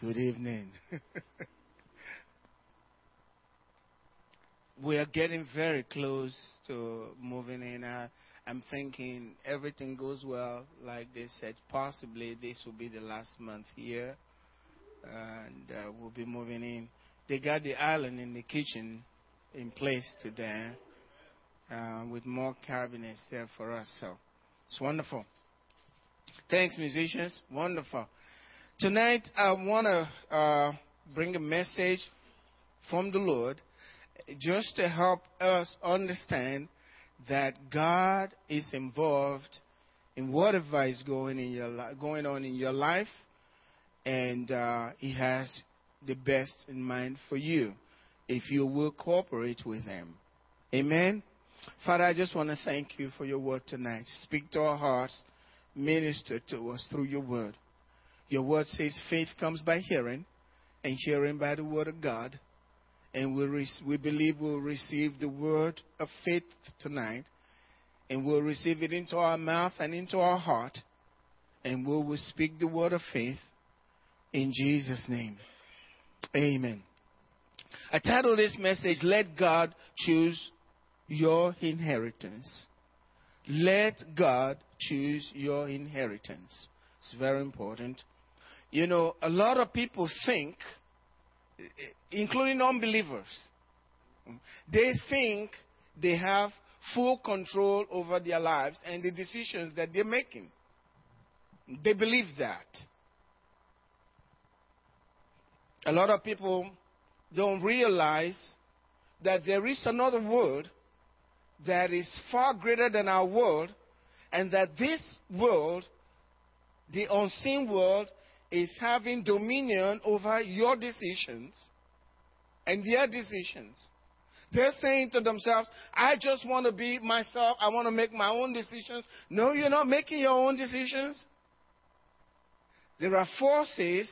Good evening. we are getting very close to moving in. Uh, I'm thinking everything goes well, like they said, possibly this will be the last month here, and uh, we'll be moving in. They got the island in the kitchen in place today, uh, with more cabinets there for us. So it's wonderful. Thanks, musicians. Wonderful. Tonight, I want to uh, bring a message from the Lord just to help us understand that God is involved in whatever is going in your li- going on in your life, and uh, He has the best in mind for you if you will cooperate with Him. Amen. Father, I just want to thank you for your word tonight. Speak to our hearts, minister to us through your word. Your word says faith comes by hearing, and hearing by the word of God. And we, re- we believe we'll receive the word of faith tonight, and we'll receive it into our mouth and into our heart, and we will speak the word of faith in Jesus' name. Amen. I titled this message, Let God Choose Your Inheritance. Let God choose your inheritance. It's very important. You know, a lot of people think, including unbelievers, they think they have full control over their lives and the decisions that they're making. They believe that. A lot of people don't realize that there is another world that is far greater than our world, and that this world, the unseen world, is having dominion over your decisions and their decisions. They're saying to themselves, I just want to be myself. I want to make my own decisions. No, you're not making your own decisions. There are forces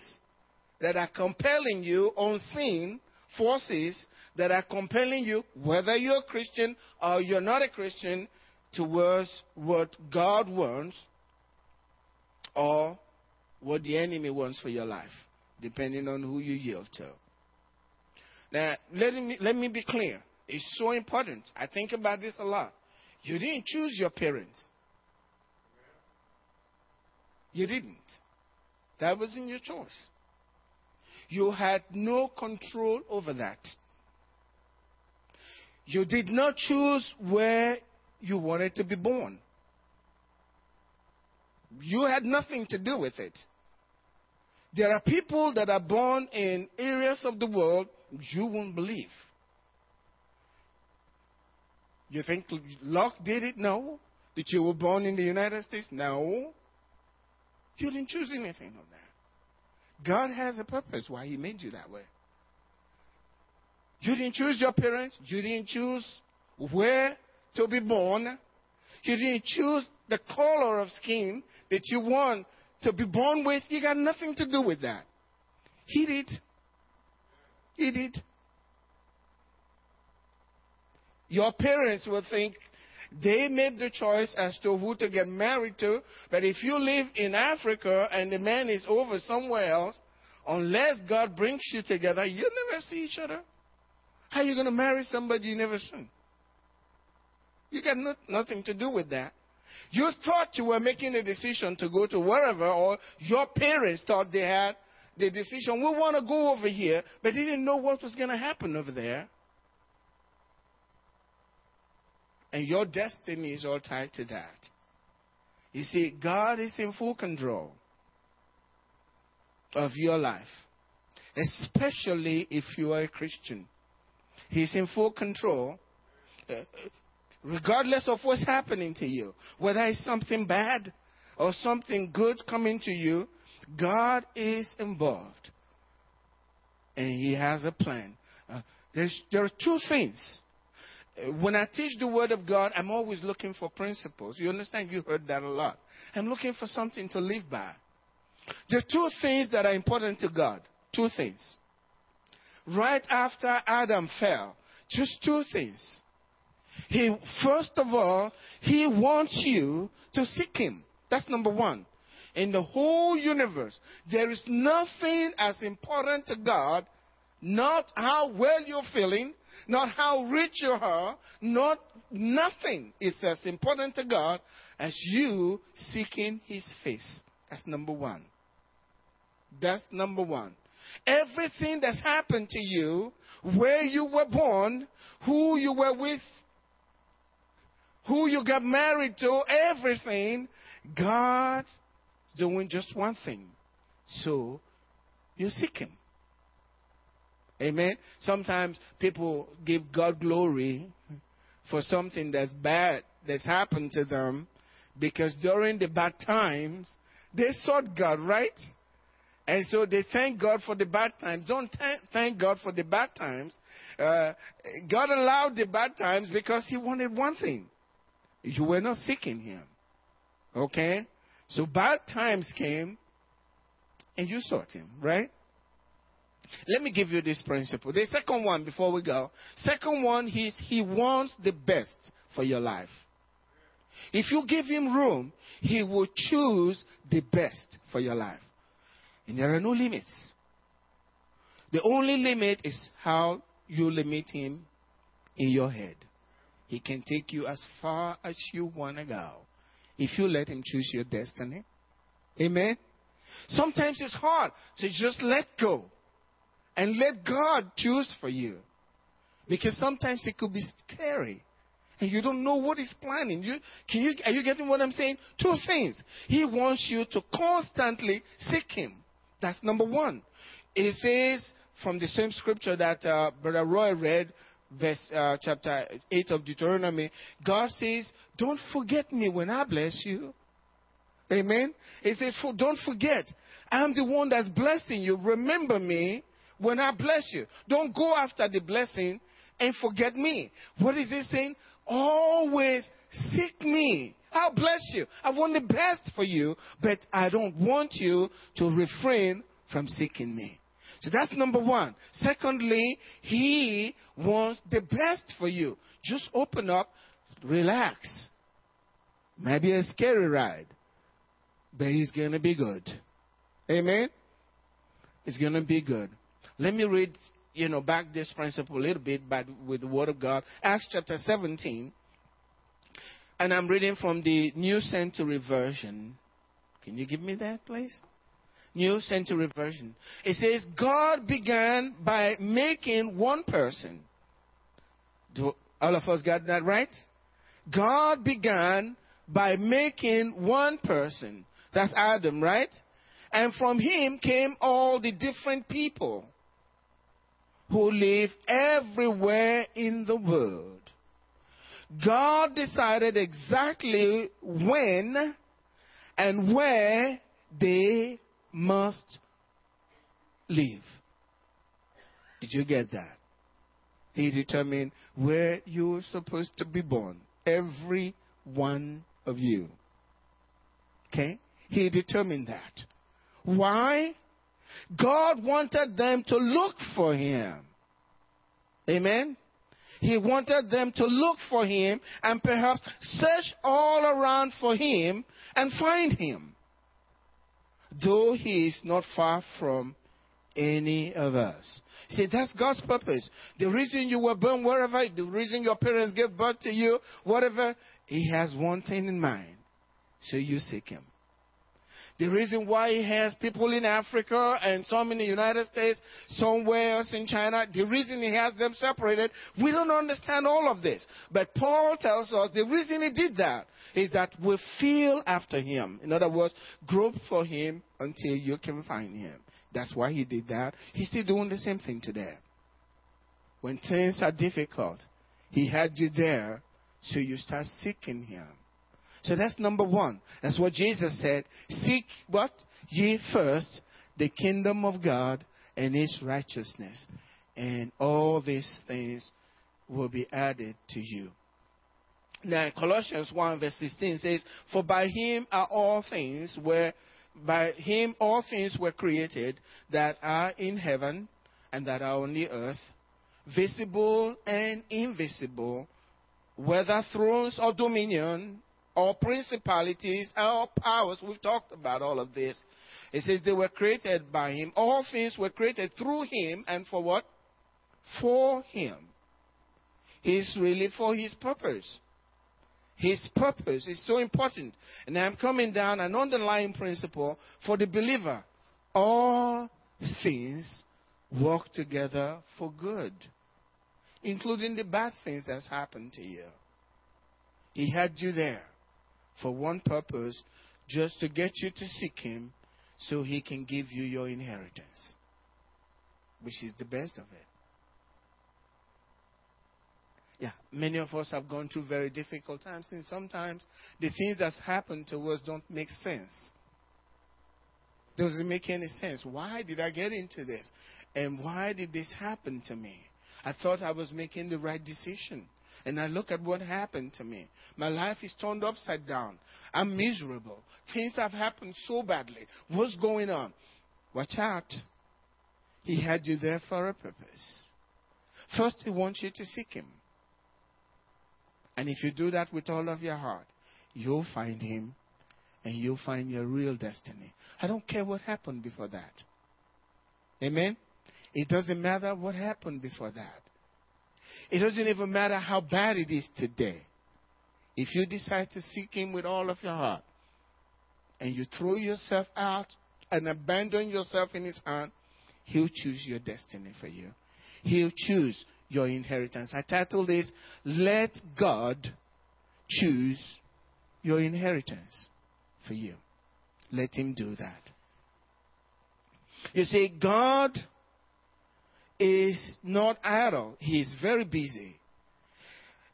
that are compelling you, unseen forces that are compelling you, whether you're a Christian or you're not a Christian, towards what God wants or what the enemy wants for your life, depending on who you yield to. Now, let me, let me be clear. It's so important. I think about this a lot. You didn't choose your parents. You didn't. That wasn't your choice. You had no control over that. You did not choose where you wanted to be born. You had nothing to do with it. There are people that are born in areas of the world you won't believe. You think luck did it? No. That you were born in the United States? No. You didn't choose anything of that. God has a purpose why He made you that way. You didn't choose your parents. You didn't choose where to be born. You didn't choose the color of skin that you want to be born with. You got nothing to do with that. He did. He did. Your parents will think they made the choice as to who to get married to, but if you live in Africa and the man is over somewhere else, unless God brings you together, you'll never see each other. How are you going to marry somebody you never seen? You got no, nothing to do with that. You thought you were making a decision to go to wherever, or your parents thought they had the decision, we want to go over here, but they didn't know what was going to happen over there. And your destiny is all tied to that. You see, God is in full control of your life, especially if you are a Christian. He's in full control, uh, regardless of what's happening to you. Whether it's something bad or something good coming to you, God is involved. And He has a plan. Uh, there are two things. Uh, when I teach the Word of God, I'm always looking for principles. You understand? You heard that a lot. I'm looking for something to live by. There are two things that are important to God. Two things right after Adam fell. Just two things. He, first of all, he wants you to seek him. That's number one. in the whole universe. There is nothing as important to God, not how well you're feeling, not how rich you are, not nothing is as important to God as you seeking his face. That's number one. That's number one. Everything that's happened to you, where you were born, who you were with, who you got married to, everything, God is doing just one thing. So you seek Him. Amen. Sometimes people give God glory for something that's bad that's happened to them because during the bad times they sought God, right? And so they thank God for the bad times. Don't thank God for the bad times. Uh, God allowed the bad times because He wanted one thing. You were not seeking Him. Okay? So bad times came and you sought Him, right? Let me give you this principle. The second one before we go. Second one is He wants the best for your life. If you give Him room, He will choose the best for your life. And there are no limits. The only limit is how you limit Him in your head. He can take you as far as you want to go if you let Him choose your destiny. Amen? Sometimes it's hard to just let go and let God choose for you. Because sometimes it could be scary. And you don't know what he's planning. You, can you, are you getting what I'm saying? Two things. He wants you to constantly seek him. That's number one. It says from the same scripture that uh, Brother Roy read, verse uh, chapter 8 of Deuteronomy, God says, Don't forget me when I bless you. Amen. He said, Don't forget. I'm the one that's blessing you. Remember me when I bless you. Don't go after the blessing and forget me. What is he saying? Always seek me. I'll bless you. I want the best for you, but I don't want you to refrain from seeking me. So that's number one. Secondly, he wants the best for you. Just open up, relax. Maybe a scary ride, but it's going to be good. Amen? It's going to be good. Let me read, you know, back this principle a little bit, but with the Word of God. Acts chapter 17. And I'm reading from the New Century Version. Can you give me that, please? New Century Version. It says, God began by making one person. Do all of us got that right? God began by making one person. That's Adam, right? And from him came all the different people who live everywhere in the world. God decided exactly when and where they must live. Did you get that? He determined where you were supposed to be born. Every one of you. Okay? He determined that. Why? God wanted them to look for him. Amen? He wanted them to look for him and perhaps search all around for him and find him. Though he is not far from any of us. See, that's God's purpose. The reason you were born wherever, the reason your parents gave birth to you, whatever, he has one thing in mind. So you seek him. The reason why he has people in Africa and some in the United States, somewhere else in China, the reason he has them separated, we don't understand all of this. But Paul tells us the reason he did that is that we feel after him. In other words, grope for him until you can find him. That's why he did that. He's still doing the same thing today. When things are difficult, he had you there, so you start seeking him. So that's number one. That's what Jesus said. Seek what? Ye first the kingdom of God and his righteousness. And all these things will be added to you. Now, Colossians 1 verse 16 says, For by him are all things, where by him all things were created that are in heaven and that are on the earth, visible and invisible, whether thrones or dominion all principalities, all powers. We've talked about all of this. It says they were created by him. All things were created through him and for what? For him. He's really for his purpose. His purpose is so important. And I'm coming down an underlying principle for the believer. All things work together for good, including the bad things that's happened to you. He had you there for one purpose, just to get you to seek Him so He can give you your inheritance, which is the best of it. Yeah, many of us have gone through very difficult times, and sometimes the things that's happened to us don't make sense. Doesn't make any sense. Why did I get into this? And why did this happen to me? I thought I was making the right decision. And I look at what happened to me. My life is turned upside down. I'm miserable. Things have happened so badly. What's going on? Watch out. He had you there for a purpose. First, He wants you to seek Him. And if you do that with all of your heart, you'll find Him and you'll find your real destiny. I don't care what happened before that. Amen? It doesn't matter what happened before that. It doesn't even matter how bad it is today. If you decide to seek Him with all of your heart and you throw yourself out and abandon yourself in His hand, He'll choose your destiny for you. He'll choose your inheritance. I title this, Let God Choose Your Inheritance for you. Let Him do that. You see, God is not idle, He is very busy.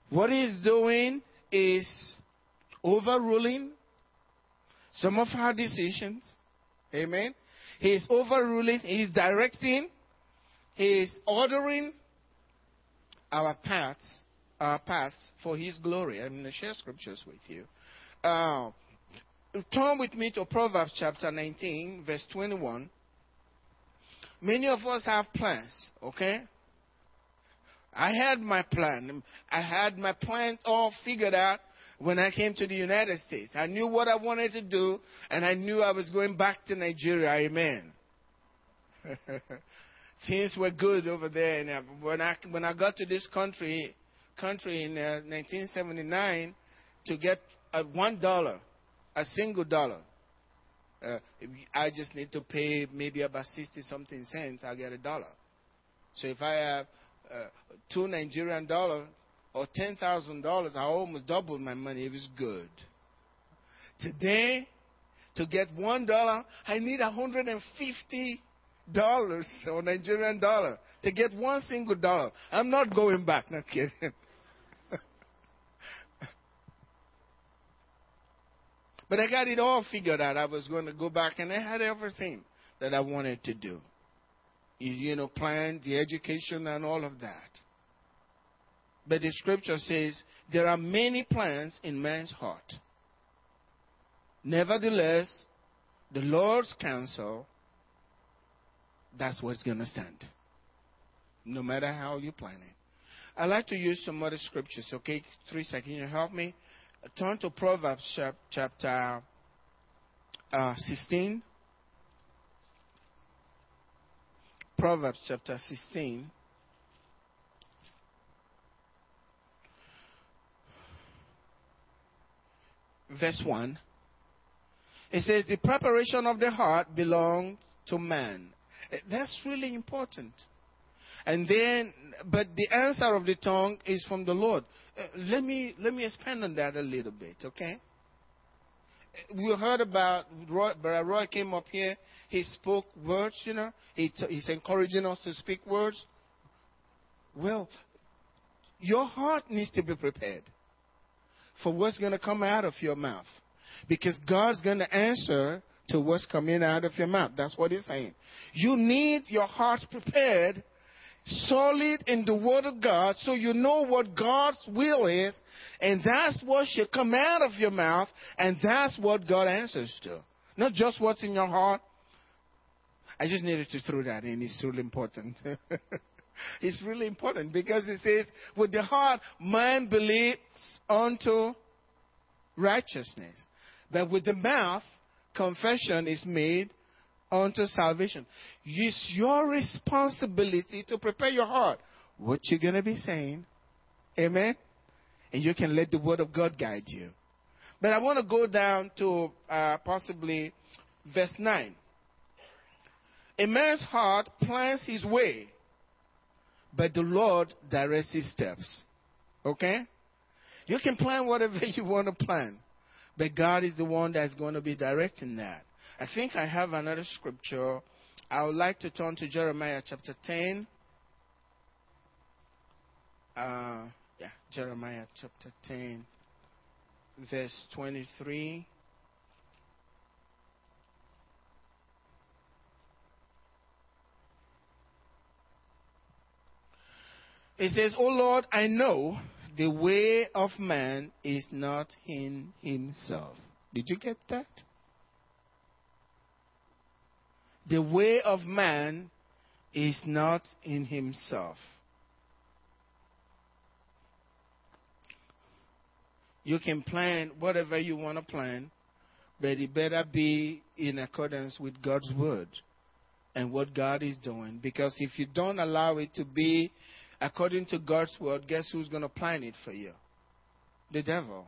What He's doing is overruling some of our decisions. Amen. He's overruling, He's directing, He's ordering our paths, our paths for His glory. I'm going to share scriptures with you. Uh, turn with me to Proverbs chapter 19, verse 21. Many of us have plans, okay? I had my plan. I had my plans all figured out when I came to the United States. I knew what I wanted to do, and I knew I was going back to Nigeria. Amen. Things were good over there. And when I when I got to this country, country in uh, 1979, to get a one dollar, a single dollar, uh, I just need to pay maybe about 60 something cents, I'll get a dollar. So if I have uh, two Nigerian dollars or $10,000, I almost doubled my money. It was good. Today, to get one dollar, I need a $150 or Nigerian dollar to get one single dollar. I'm not going back, not kidding. But I got it all figured out. I was going to go back and I had everything that I wanted to do. You, know, plan the education and all of that. But the scripture says there are many plans in man's heart. Nevertheless, the Lord's counsel, that's what's going to stand. No matter how you plan it. I'd like to use some other scriptures, okay? Three seconds. Can you help me? Turn to Proverbs chapter uh, 16. Proverbs chapter 16. Verse 1. It says, The preparation of the heart belongs to man. Eh, that's really important. And then, but the answer of the tongue is from the Lord. Uh, let me let me expand on that a little bit, okay? We heard about Roy, Brother Roy came up here. He spoke words, you know. He t- he's encouraging us to speak words. Well, your heart needs to be prepared for what's going to come out of your mouth, because God's going to answer to what's coming out of your mouth. That's what he's saying. You need your heart prepared solid in the Word of God so you know what God's will is, and that's what should come out of your mouth, and that's what God answers to. Not just what's in your heart. I just needed to throw that in. It's really important. it's really important because it says, with the heart, man believes unto righteousness. But with the mouth, confession is made unto salvation. It's your responsibility to prepare your heart. What you're going to be saying. Amen? And you can let the Word of God guide you. But I want to go down to uh, possibly verse 9. A man's heart plans his way, but the Lord directs his steps. Okay? You can plan whatever you want to plan, but God is the one that's going to be directing that. I think I have another scripture. I would like to turn to Jeremiah chapter 10. Uh, yeah, Jeremiah chapter 10, verse 23. It says, O Lord, I know the way of man is not in himself. Did you get that? The way of man is not in himself. You can plan whatever you want to plan, but it better be in accordance with God's word and what God is doing. Because if you don't allow it to be according to God's word, guess who's going to plan it for you? The devil.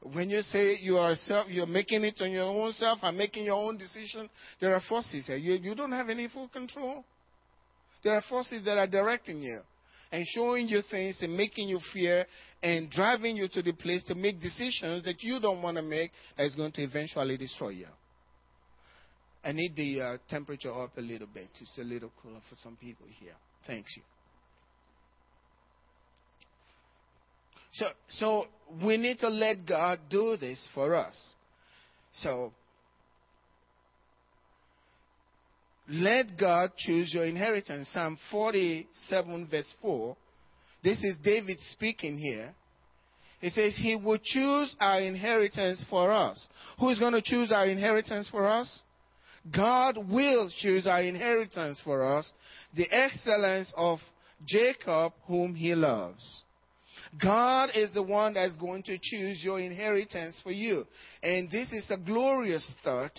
When you say you are self, you're making it on your own self and making your own decision, there are forces here. You, you don't have any full control. There are forces that are directing you and showing you things and making you fear and driving you to the place to make decisions that you don't want to make that is going to eventually destroy you. I need the uh, temperature up a little bit. It's a little cooler for some people here. Thank you. So, so we need to let God do this for us. So, let God choose your inheritance. Psalm 47, verse 4. This is David speaking here. He says, He will choose our inheritance for us. Who is going to choose our inheritance for us? God will choose our inheritance for us, the excellence of Jacob, whom He loves. God is the one that's going to choose your inheritance for you. And this is a glorious thought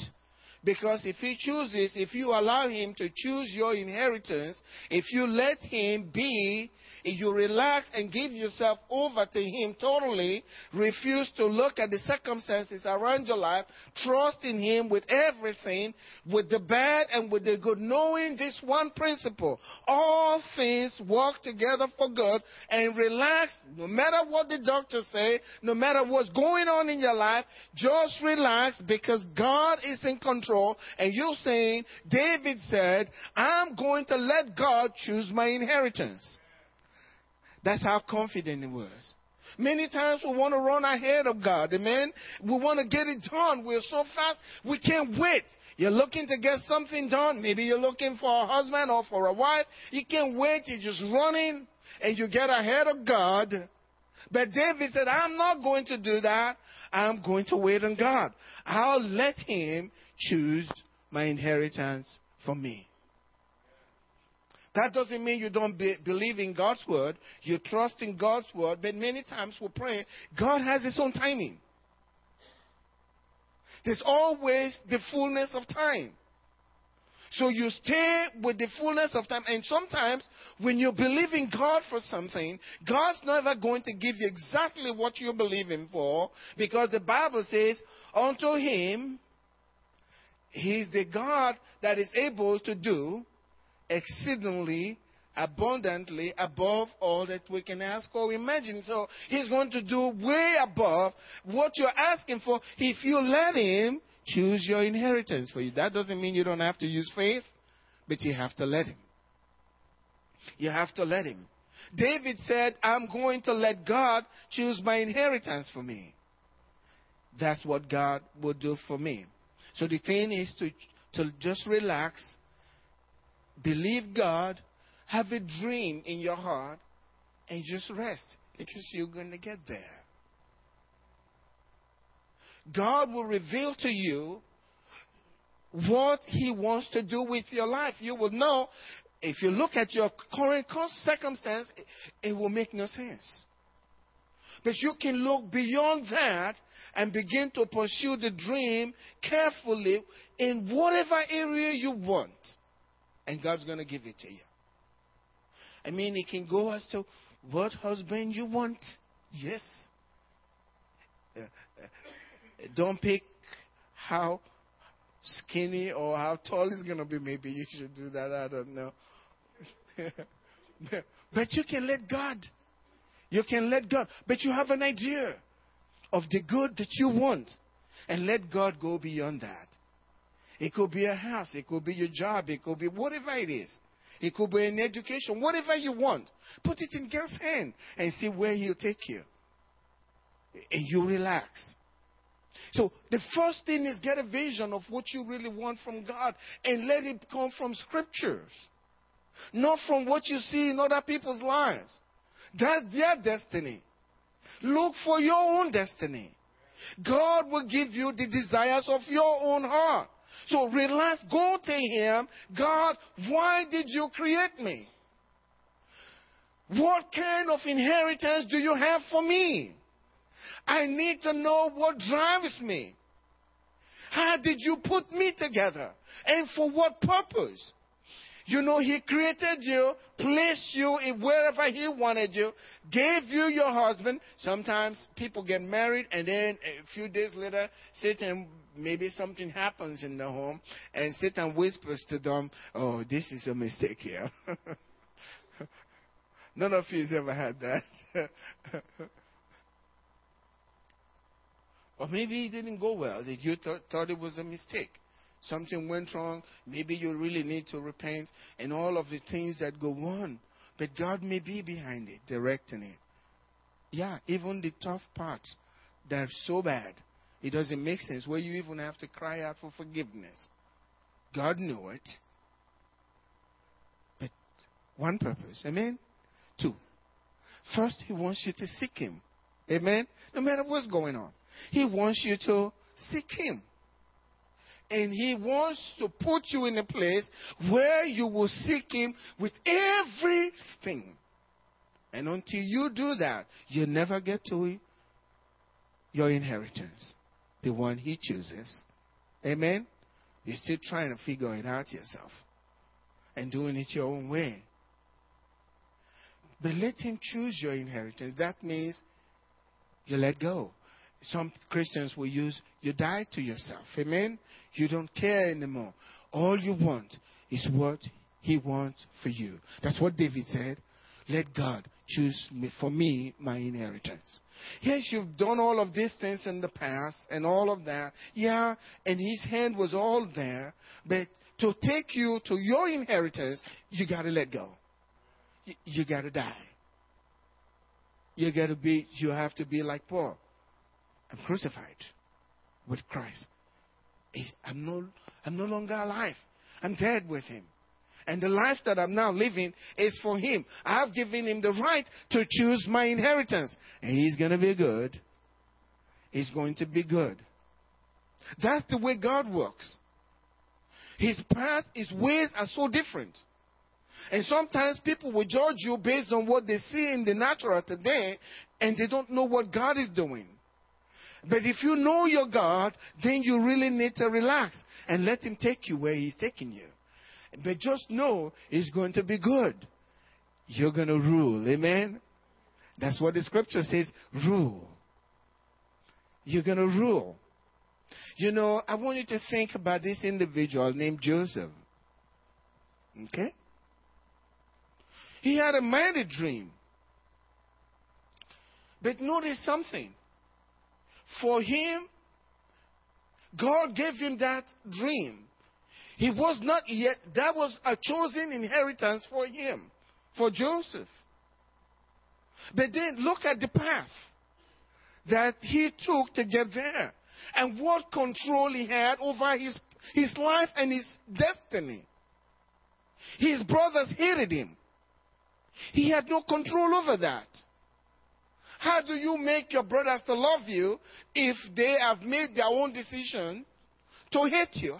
because if He chooses, if you allow Him to choose your inheritance, if you let Him be if you relax and give yourself over to Him totally, refuse to look at the circumstances around your life, trust in Him with everything, with the bad and with the good, knowing this one principle. All things work together for good and relax, no matter what the doctors say, no matter what's going on in your life, just relax because God is in control and you're saying, David said, I'm going to let God choose my inheritance. That's how confident he was. Many times we want to run ahead of God. Amen. We want to get it done. We're so fast, we can't wait. You're looking to get something done. Maybe you're looking for a husband or for a wife. You can't wait. You're just running and you get ahead of God. But David said, I'm not going to do that. I'm going to wait on God. I'll let him choose my inheritance for me. That doesn't mean you don't be, believe in God's word. You trust in God's word. But many times we pray, God has His own timing. There's always the fullness of time. So you stay with the fullness of time. And sometimes when you believe in God for something, God's never going to give you exactly what you believe in for because the Bible says, unto Him, He's the God that is able to do exceedingly abundantly above all that we can ask or imagine. So he's going to do way above what you're asking for if you let him choose your inheritance for you. That doesn't mean you don't have to use faith, but you have to let him. You have to let him. David said, I'm going to let God choose my inheritance for me. That's what God will do for me. So the thing is to, to just relax believe God, have a dream in your heart, and just rest because you're going to get there. God will reveal to you what He wants to do with your life. You will know if you look at your current circumstance, it, it will make no sense. But you can look beyond that and begin to pursue the dream carefully in whatever area you want. And God's going to give it to you. I mean, it can go as to what husband you want. Yes. Uh, uh, don't pick how skinny or how tall he's going to be. Maybe you should do that. I don't know. but you can let God. You can let God. But you have an idea of the good that you want. And let God go beyond that. It could be a house. It could be your job. It could be whatever it is. It could be an education. Whatever you want. Put it in God's hand and see where He'll take you. And you relax. So the first thing is get a vision of what you really want from God and let it come from scriptures. Not from what you see in other people's lives. That's their destiny. Look for your own destiny. God will give you the desires of your own heart. So relax, go to Him. God, why did you create me? What kind of inheritance do you have for me? I need to know what drives me. How did you put me together? And for what purpose? You know, He created you, placed you wherever He wanted you, gave you your husband. Sometimes people get married and then a few days later, Satan, maybe something happens in the home and Satan whispers to them, Oh, this is a mistake here. None of you has ever had that. Or maybe it didn't go well. You th- thought it was a mistake. Something went wrong. Maybe you really need to repent and all of the things that go on. But God may be behind it, directing it. Yeah, even the tough parts that are so bad, it doesn't make sense where you even have to cry out for forgiveness. God knew it. But one purpose. Amen? Two. First, He wants you to seek Him. Amen? No matter what's going on. He wants you to seek Him. And He wants to put you in a place where you will seek Him with everything. And until you do that, you never get to your inheritance, the one He chooses. Amen? You're still trying to figure it out yourself and doing it your own way. But let Him choose your inheritance. That means you let go some Christians will use, you die to yourself. Amen? You don't care anymore. All you want is what He wants for you. That's what David said. Let God choose me, for me my inheritance. Yes, you've done all of these things in the past and all of that. Yeah, and His hand was all there. But to take you to your inheritance, you got to let go. You, you got to die. You got to be. You have to be like Paul. I'm crucified with Christ. I'm no, I'm no longer alive. I'm dead with Him. And the life that I'm now living is for Him. I've given Him the right to choose my inheritance. And He's going to be good. He's going to be good. That's the way God works. His path, His ways are so different. And sometimes people will judge you based on what they see in the natural today, and they don't know what God is doing. But if you know your God, then you really need to relax and let Him take you where He's taking you. But just know it's going to be good. You're going to rule. Amen? That's what the scripture says rule. You're going to rule. You know, I want you to think about this individual named Joseph. Okay? He had a mighty dream. But notice something. For him, God gave him that dream. He was not yet, that was a chosen inheritance for him, for Joseph. But then look at the path that he took to get there and what control he had over his, his life and his destiny. His brothers hated him. He had no control over that. How do you make your brothers to love you if they have made their own decision to hate you?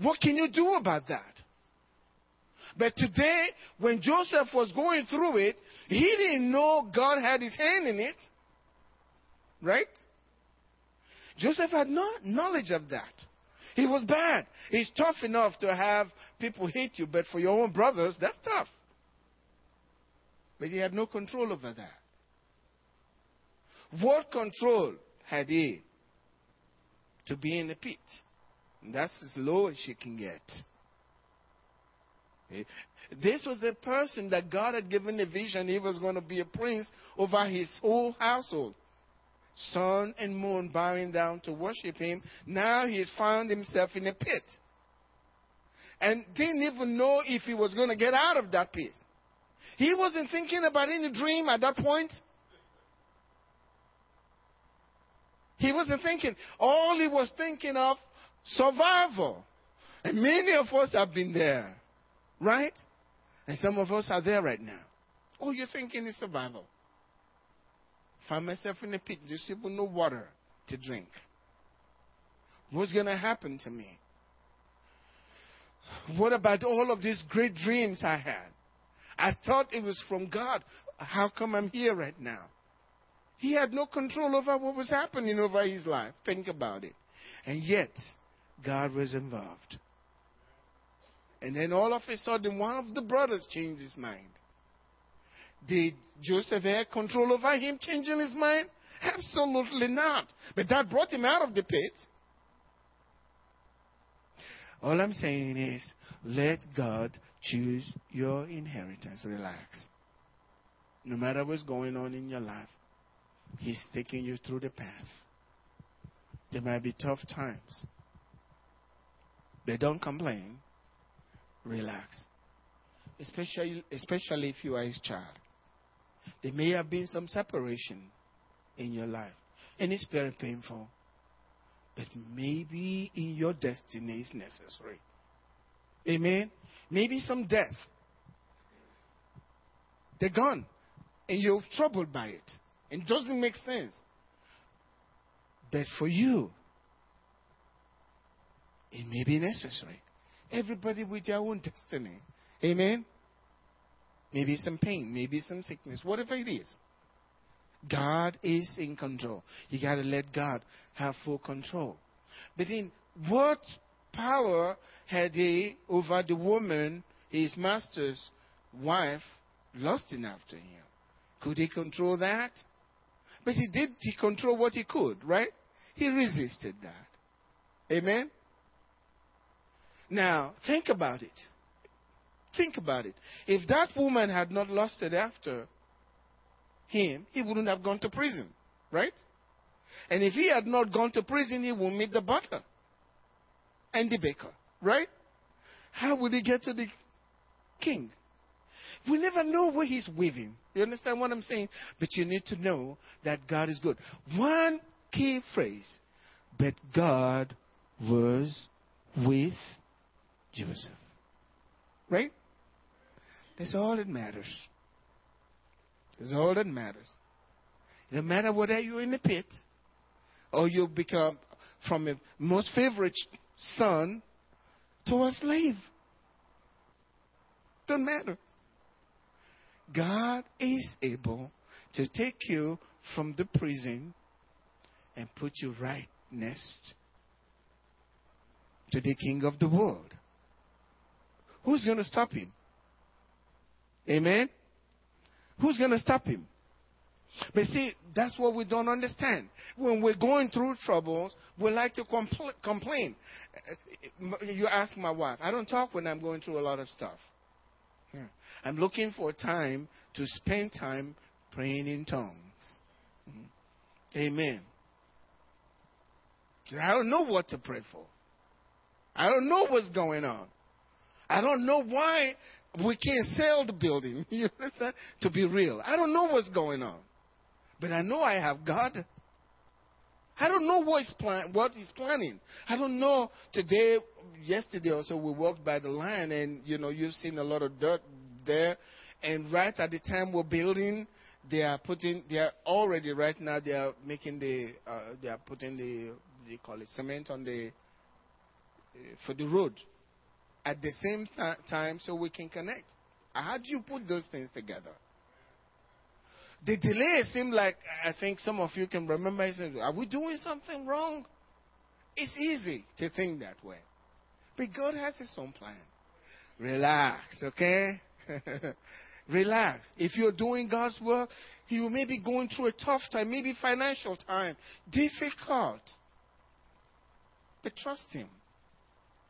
What can you do about that? But today, when Joseph was going through it, he didn't know God had his hand in it. right? Joseph had no knowledge of that. He was bad. It's tough enough to have people hate you, but for your own brothers, that's tough. But he had no control over that. What control had he? To be in the pit. That's as low as you can get. Eh? This was a person that God had given a vision he was going to be a prince over his whole household. Sun and moon bowing down to worship him. Now he's found himself in a pit. And didn't even know if he was going to get out of that pit. He wasn't thinking about any dream at that point. He wasn't thinking. All he was thinking of survival. And many of us have been there. Right? And some of us are there right now. All you're thinking is survival. Find myself in a pit, just even no water to drink. What's going to happen to me? What about all of these great dreams I had? I thought it was from God. How come I'm here right now? He had no control over what was happening over his life. Think about it. And yet, God was involved. And then all of a sudden, one of the brothers changed his mind. Did Joseph have control over him changing his mind? Absolutely not. But that brought him out of the pit. All I'm saying is, let God choose your inheritance. Relax. No matter what's going on in your life, He's taking you through the path. There might be tough times. But don't complain. Relax. Especially, especially if you are his child. There may have been some separation in your life. And it's very painful. But maybe in your destiny is necessary. Amen. Maybe some death. They're gone. And you're troubled by it. It doesn't make sense. But for you, it may be necessary. Everybody with their own destiny. Amen? Maybe some pain, maybe some sickness, whatever it is. God is in control. You got to let God have full control. But then, what power had he over the woman, his master's wife, lusting after him? Could he control that? But he did, he controlled what he could, right? He resisted that. Amen? Now, think about it. Think about it. If that woman had not lusted after him, he wouldn't have gone to prison, right? And if he had not gone to prison, he would meet the butler and the baker, right? How would he get to the king? We never know where he's weaving. You understand what I'm saying? But you need to know that God is good. One key phrase, but God was with Joseph. Right? That's all that matters. That's all that matters. It doesn't matter whether you're in the pit or you become from a most favorite son to a slave. Doesn't matter. God is able to take you from the prison and put you right next to the king of the world. Who's going to stop him? Amen? Who's going to stop him? But see, that's what we don't understand. When we're going through troubles, we like to compl- complain. You ask my wife, I don't talk when I'm going through a lot of stuff. Yeah. I'm looking for time to spend time praying in tongues. Mm-hmm. Amen. I don't know what to pray for. I don't know what's going on. I don't know why we can't sell the building. You understand? To be real. I don't know what's going on. But I know I have God. I don't know what he's, plan- what he's planning. I don't know. Today, yesterday or so, we walked by the line, and you know, you've seen a lot of dirt there. And right at the time we're building, they are putting. They are already right now. They are making the. Uh, they are putting the. They call it cement on the. Uh, for the road at the same th- time so we can connect. How do you put those things together? The delay seemed like I think some of you can remember. Are we doing something wrong? It's easy to think that way. But God has His own plan. Relax, okay? Relax. If you're doing God's work, you may be going through a tough time, maybe financial time, difficult. But trust Him.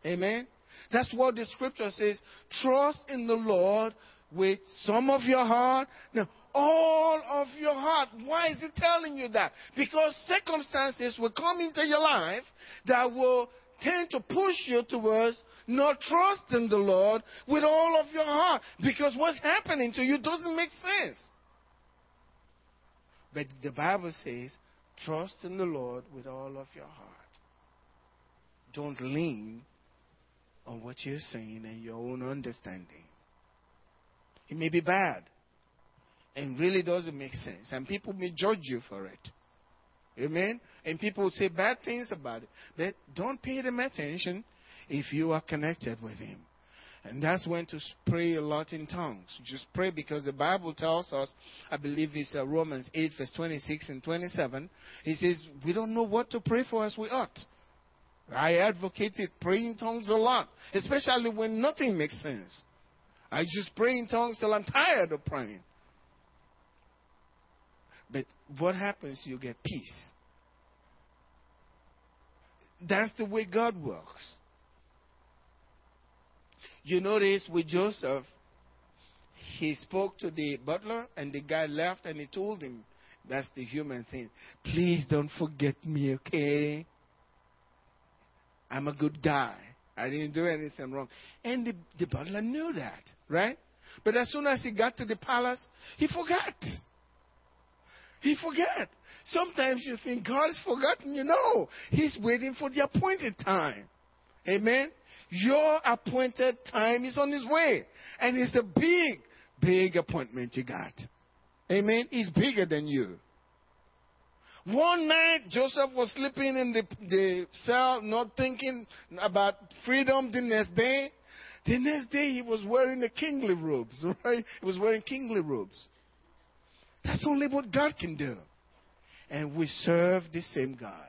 Amen? That's what the scripture says. Trust in the Lord with some of your heart. No, all of your heart. Why is he telling you that? Because circumstances will come into your life that will tend to push you towards not trusting the Lord with all of your heart. Because what's happening to you doesn't make sense. But the Bible says, trust in the Lord with all of your heart. Don't lean on what you're saying and your own understanding. It may be bad and really doesn't make sense, and people may judge you for it. Amen? And people say bad things about it. But don't pay them attention if you are connected with Him. And that's when to pray a lot in tongues. Just pray because the Bible tells us, I believe it's uh, Romans 8, verse 26 and 27. He says, We don't know what to pray for as we ought. I advocate it, praying tongues a lot, especially when nothing makes sense. I just pray in tongues till I'm tired of praying. What happens? You get peace. That's the way God works. You notice with Joseph, he spoke to the butler, and the guy left, and he told him, That's the human thing. Please don't forget me, okay? I'm a good guy. I didn't do anything wrong. And the, the butler knew that, right? But as soon as he got to the palace, he forgot. He forgot. Sometimes you think God has forgotten you. know, He's waiting for the appointed time. Amen? Your appointed time is on His way. And it's a big, big appointment you got. Amen? He's bigger than you. One night, Joseph was sleeping in the, the cell, not thinking about freedom the next day. The next day, he was wearing the kingly robes, right? He was wearing kingly robes. That's only what God can do. And we serve the same God.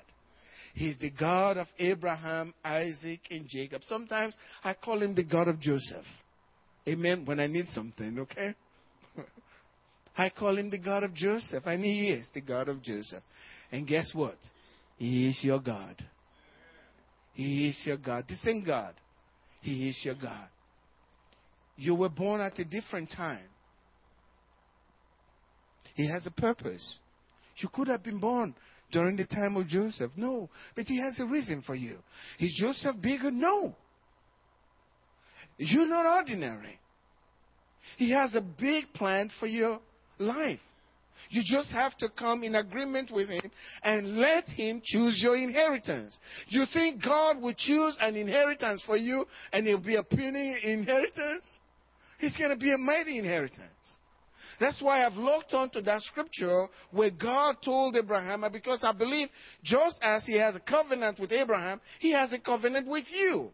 He's the God of Abraham, Isaac, and Jacob. Sometimes I call him the God of Joseph. Amen. When I need something, okay? I call him the God of Joseph, and he is the God of Joseph. And guess what? He is your God. He is your God. The same God. He is your God. You were born at a different time. He has a purpose. You could have been born during the time of Joseph. No. But he has a reason for you. Is Joseph bigger? No. You're not ordinary. He has a big plan for your life. You just have to come in agreement with Him and let Him choose your inheritance. You think God will choose an inheritance for you and it'll be a puny inheritance? It's going to be a mighty inheritance. That's why I've looked onto that scripture where God told Abraham, because I believe just as He has a covenant with Abraham, He has a covenant with you.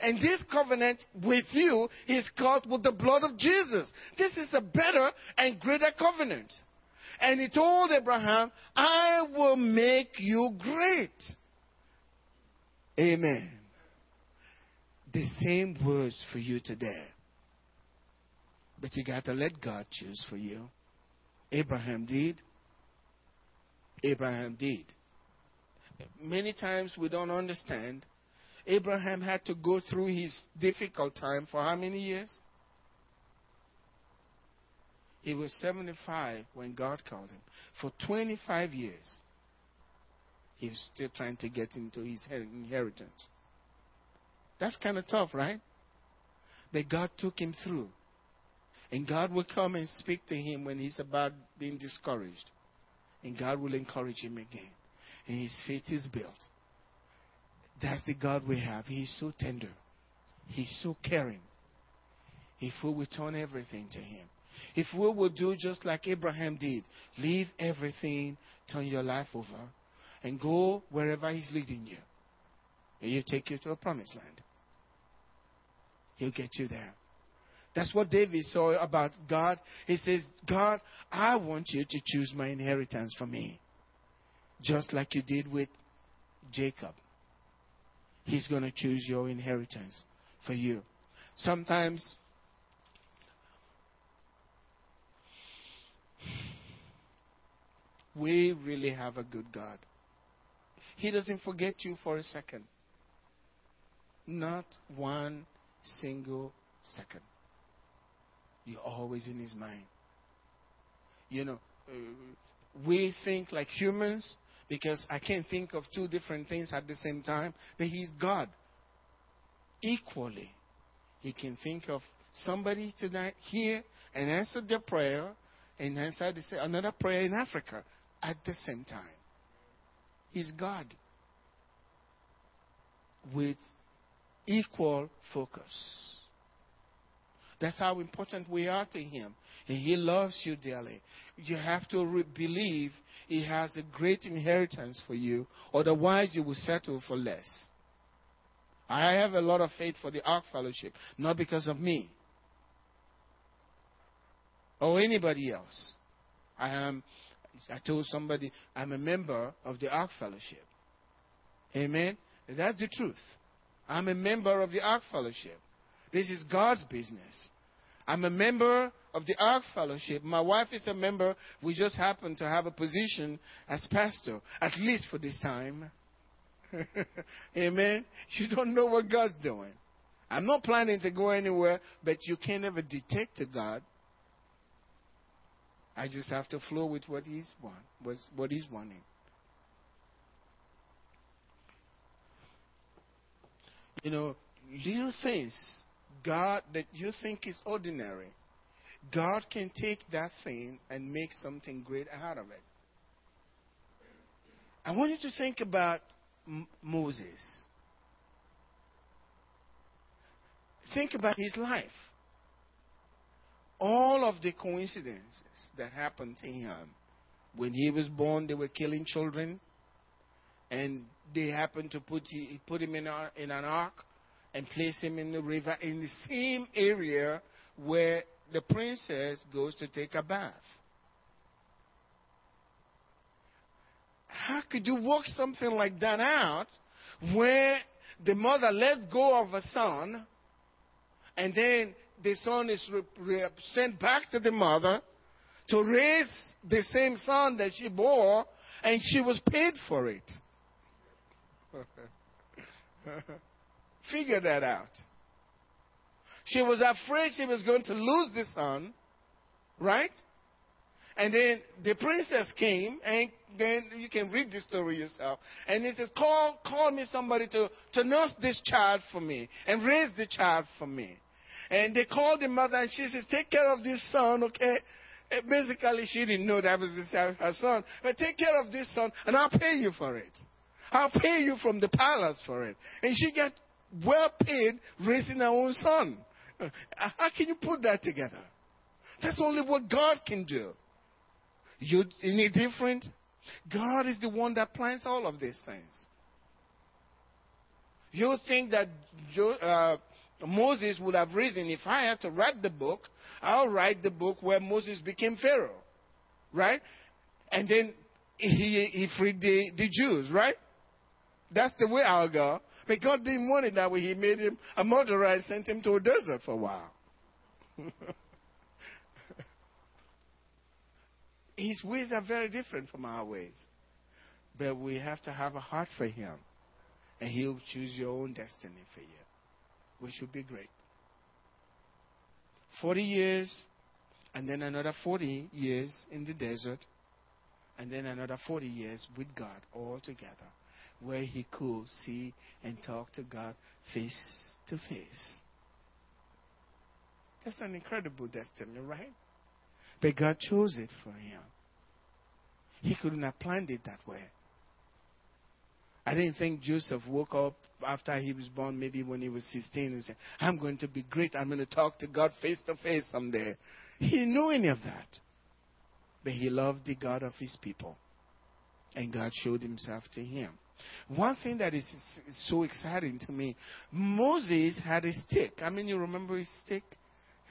And this covenant with you is cut with the blood of Jesus. This is a better and greater covenant. And he told Abraham, I will make you great. Amen. The same words for you today. But you got to let God choose for you. Abraham did. Abraham did. Many times we don't understand Abraham had to go through his difficult time for how many years? He was 75 when God called him. For 25 years, he was still trying to get into his inheritance. That's kind of tough, right? But God took him through. And God will come and speak to him when he's about being discouraged. And God will encourage him again. And his faith is built. That's the God we have. He's so tender. He's so caring. If we will turn everything to Him. If we will do just like Abraham did, leave everything, turn your life over, and go wherever He's leading you. And He'll take you to a promised land. He'll get you there. That's what David saw about God. He says, God, I want you to choose my inheritance for me. Just like you did with Jacob. He's going to choose your inheritance for you. Sometimes we really have a good God. He doesn't forget you for a second. Not one single second. You're always in His mind. You know, uh, we think like humans because I can't think of two different things at the same time, but He's God. Equally, He can think of somebody tonight here and answer their prayer and answer the, another prayer in Africa at the same time. He's God with equal focus. That's how important we are to Him. And He loves you dearly. You have to re- believe He has a great inheritance for you, otherwise, you will settle for less. I have a lot of faith for the Ark Fellowship, not because of me or anybody else. I am I told somebody I'm a member of the Ark Fellowship. Amen. That's the truth. I'm a member of the Ark Fellowship. This is God's business. I'm a member of the Ark Fellowship. My wife is a member. We just happen to have a position as pastor, at least for this time. Amen. You don't know what God's doing. I'm not planning to go anywhere, but you can never detect a God. I just have to flow with what He's want, what He's wanting. You know, little things God that you think is ordinary, God can take that thing and make something great out of it. I want you to think about M- Moses. Think about his life. All of the coincidences that happened to him. When he was born, they were killing children, and they happened to put, put him in, a, in an ark and place him in the river in the same area where the princess goes to take a bath. How could you work something like that out where the mother lets go of a son and then the son is re- re- sent back to the mother to raise the same son that she bore and she was paid for it? Figure that out. She was afraid she was going to lose the son, right? And then the princess came, and then you can read the story yourself. And he says, Call, call me somebody to, to nurse this child for me and raise the child for me. And they called the mother, and she says, Take care of this son, okay? And basically, she didn't know that was her son. But take care of this son, and I'll pay you for it. I'll pay you from the palace for it. And she got well paid raising her own son. How can you put that together? That's only what God can do. You any different? God is the one that plans all of these things. You think that uh, Moses would have risen if I had to write the book? I'll write the book where Moses became Pharaoh, right? And then he, he freed the, the Jews, right? That's the way I'll go. But God didn't want it that way. He made him a murderer and sent him to a desert for a while. His ways are very different from our ways. But we have to have a heart for Him. And He'll choose your own destiny for you, which would be great. 40 years, and then another 40 years in the desert, and then another 40 years with God all together where he could see and talk to God face to face. That's an incredible destiny, right? But God chose it for him. He couldn't have planned it that way. I didn't think Joseph woke up after he was born, maybe when he was 16, and said, I'm going to be great. I'm going to talk to God face to face someday. He didn't know any of that. But he loved the God of his people. And God showed himself to him. One thing that is so exciting to me Moses had a stick. I mean, you remember his stick?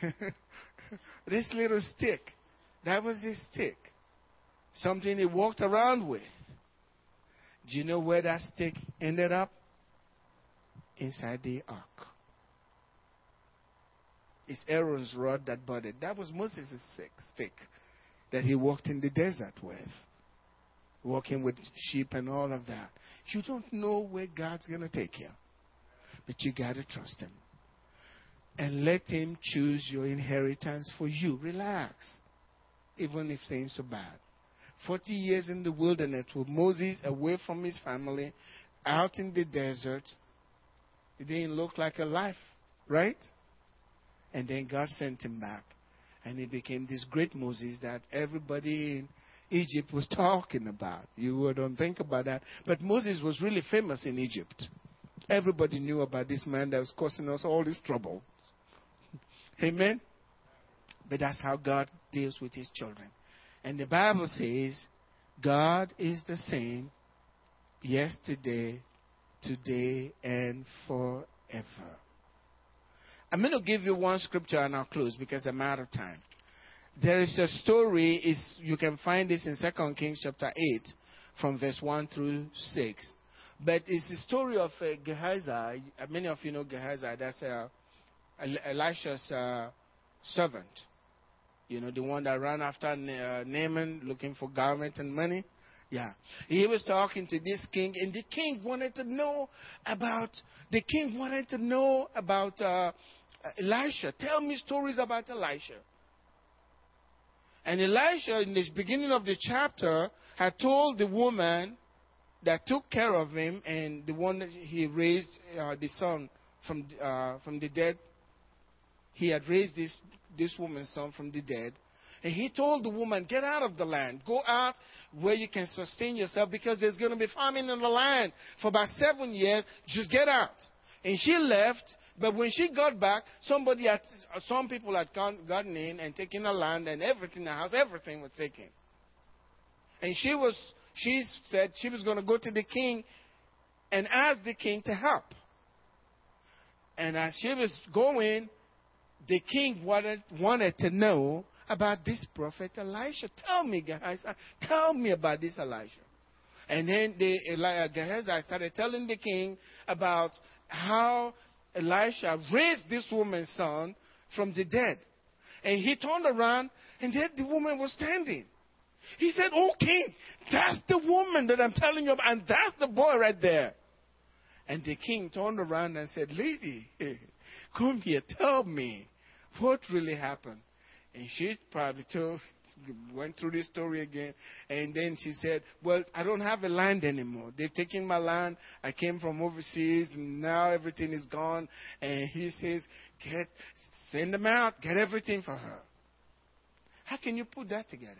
this little stick, that was his stick. Something he walked around with. Do you know where that stick ended up? Inside the ark. It's Aaron's rod that budded. That was Moses' stick that he walked in the desert with. Walking with sheep and all of that. You don't know where God's going to take you. But you got to trust Him. And let Him choose your inheritance for you. Relax. Even if things are bad. 40 years in the wilderness with Moses away from his family, out in the desert. It didn't look like a life, right? And then God sent him back. And he became this great Moses that everybody in Egypt was talking about. You don't think about that. But Moses was really famous in Egypt. Everybody knew about this man that was causing us all this trouble. Amen? But that's how God deals with his children. And the Bible says, God is the same yesterday, today, and forever. I'm going to give you one scripture and I'll close because I'm out of time. There is a story, is you can find this in 2 Kings chapter 8 from verse 1 through 6. But it's the story of uh, Gehazi. Many of you know Gehazi. That's uh, Elisha's uh, servant. You know, the one that ran after uh, Naaman looking for garment and money. Yeah. He was talking to this king, and the king wanted to know about, the king wanted to know about uh, Elisha. Tell me stories about Elisha. And Elisha, in the beginning of the chapter, had told the woman that took care of him and the one that he raised uh, the son from, uh, from the dead. He had raised this, this woman's son from the dead. And he told the woman, Get out of the land. Go out where you can sustain yourself because there's going to be famine in the land for about seven years. Just get out. And she left but when she got back, somebody had, some people had gotten in and taken her land and everything, the house, everything was taken. And she was, she said she was going to go to the king and ask the king to help. And as she was going, the king wanted, wanted to know about this prophet Elisha. Tell me, Gehazi, tell me about this Elisha. And then the, Gehazi started telling the king about how Elisha raised this woman's son from the dead. And he turned around, and there the woman was standing. He said, Oh, king, that's the woman that I'm telling you about, and that's the boy right there. And the king turned around and said, Lady, come here, tell me what really happened. And she probably told, went through this story again. And then she said, Well, I don't have a land anymore. They've taken my land. I came from overseas, and now everything is gone. And he says, Get, send them out, get everything for her. How can you put that together?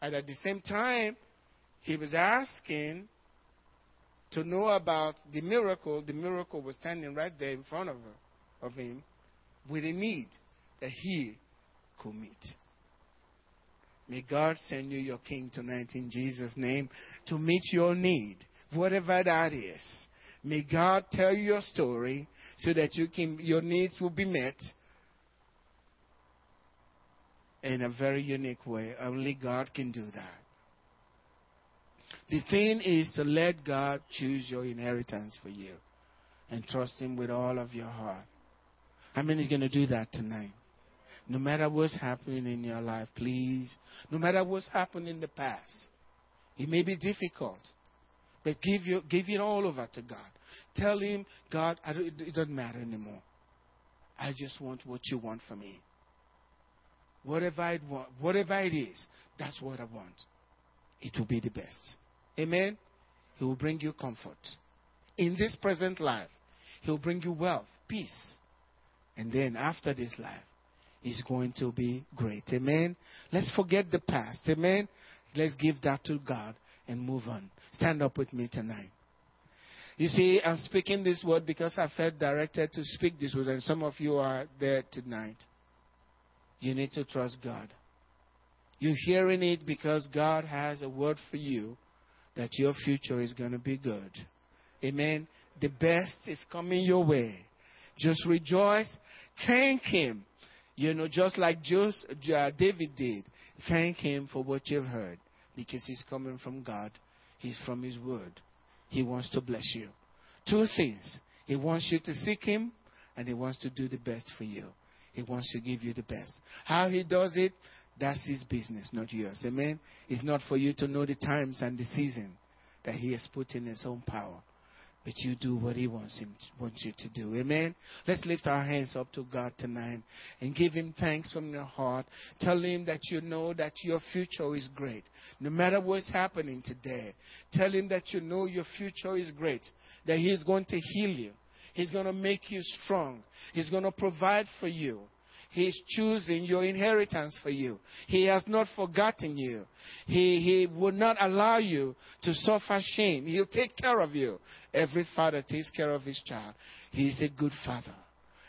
And at the same time, he was asking to know about the miracle. The miracle was standing right there in front of her, of him, with a need that he meet. May God send you your King tonight in Jesus' name to meet your need, whatever that is. May God tell you your story so that you can, your needs will be met in a very unique way. Only God can do that. The thing is to let God choose your inheritance for you and trust Him with all of your heart. How many are going to do that tonight? No matter what's happening in your life, please. No matter what's happened in the past. It may be difficult. But give, you, give it all over to God. Tell Him, God, it doesn't matter anymore. I just want what you want for me. Whatever it, want, whatever it is, that's what I want. It will be the best. Amen? He will bring you comfort. In this present life, He will bring you wealth, peace. And then after this life, is going to be great. Amen. Let's forget the past. Amen. Let's give that to God and move on. Stand up with me tonight. You see, I'm speaking this word because I felt directed to speak this word, and some of you are there tonight. You need to trust God. You're hearing it because God has a word for you that your future is going to be good. Amen. The best is coming your way. Just rejoice. Thank Him You know, just like Joseph, David did. Thank him for what you've heard because he's coming from God. He's from his word. He wants to bless you. Two things. He wants you to seek him and he wants to do the best for you. He wants to give you the best. How he does it, that's his business, not yours. Amen. It's not for you to know the times and the season that he has put in his own power. But you do what he wants him wants you to do. Amen. Let's lift our hands up to God tonight and give him thanks from your heart. Tell him that you know that your future is great. No matter what's happening today, tell him that you know your future is great. That he is going to heal you. He's going to make you strong. He's going to provide for you. He's choosing your inheritance for you. He has not forgotten you. He, he will not allow you to suffer shame. He'll take care of you. Every father takes care of his child. He's a good father.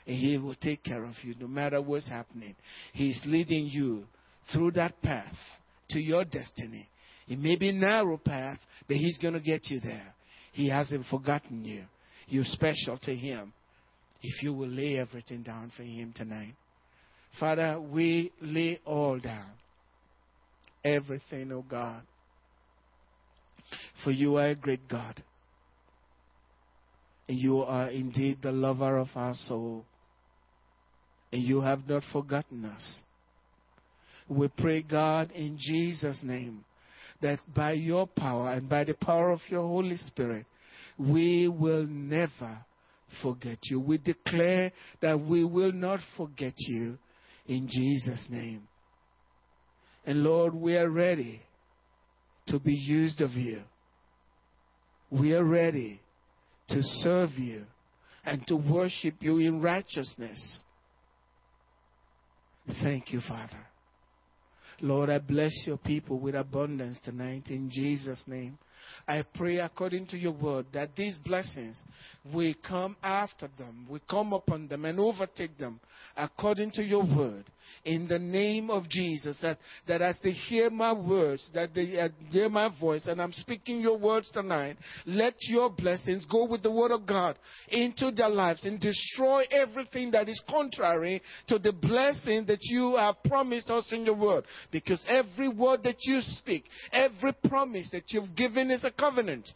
And he will take care of you no matter what's happening. He's leading you through that path to your destiny. It may be a narrow path, but he's going to get you there. He hasn't forgotten you. You're special to him if you will lay everything down for him tonight. Father, we lay all down. Everything, oh God. For you are a great God. And you are indeed the lover of our soul. And you have not forgotten us. We pray, God, in Jesus' name, that by your power and by the power of your Holy Spirit, we will never forget you. We declare that we will not forget you in Jesus' name. And Lord, we are ready to be used of you. We are ready to serve you and to worship you in righteousness. Thank you, Father. Lord, I bless your people with abundance tonight in Jesus' name. I pray according to your word that these blessings will come after them, will come upon them and overtake them according to your word. In the name of Jesus, that, that as they hear my words, that they uh, hear my voice, and I'm speaking your words tonight, let your blessings go with the word of God into their lives and destroy everything that is contrary to the blessing that you have promised us in your word. Because every word that you speak, every promise that you've given is a covenant.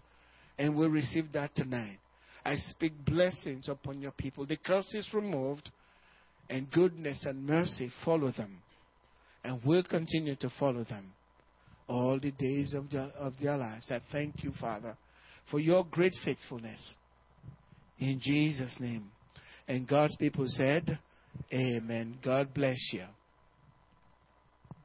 And we receive that tonight. I speak blessings upon your people. The curse is removed, and goodness and mercy follow them, and will continue to follow them all the days of their, of their lives. I thank you, Father, for your great faithfulness. In Jesus' name. And God's people said, Amen. God bless you.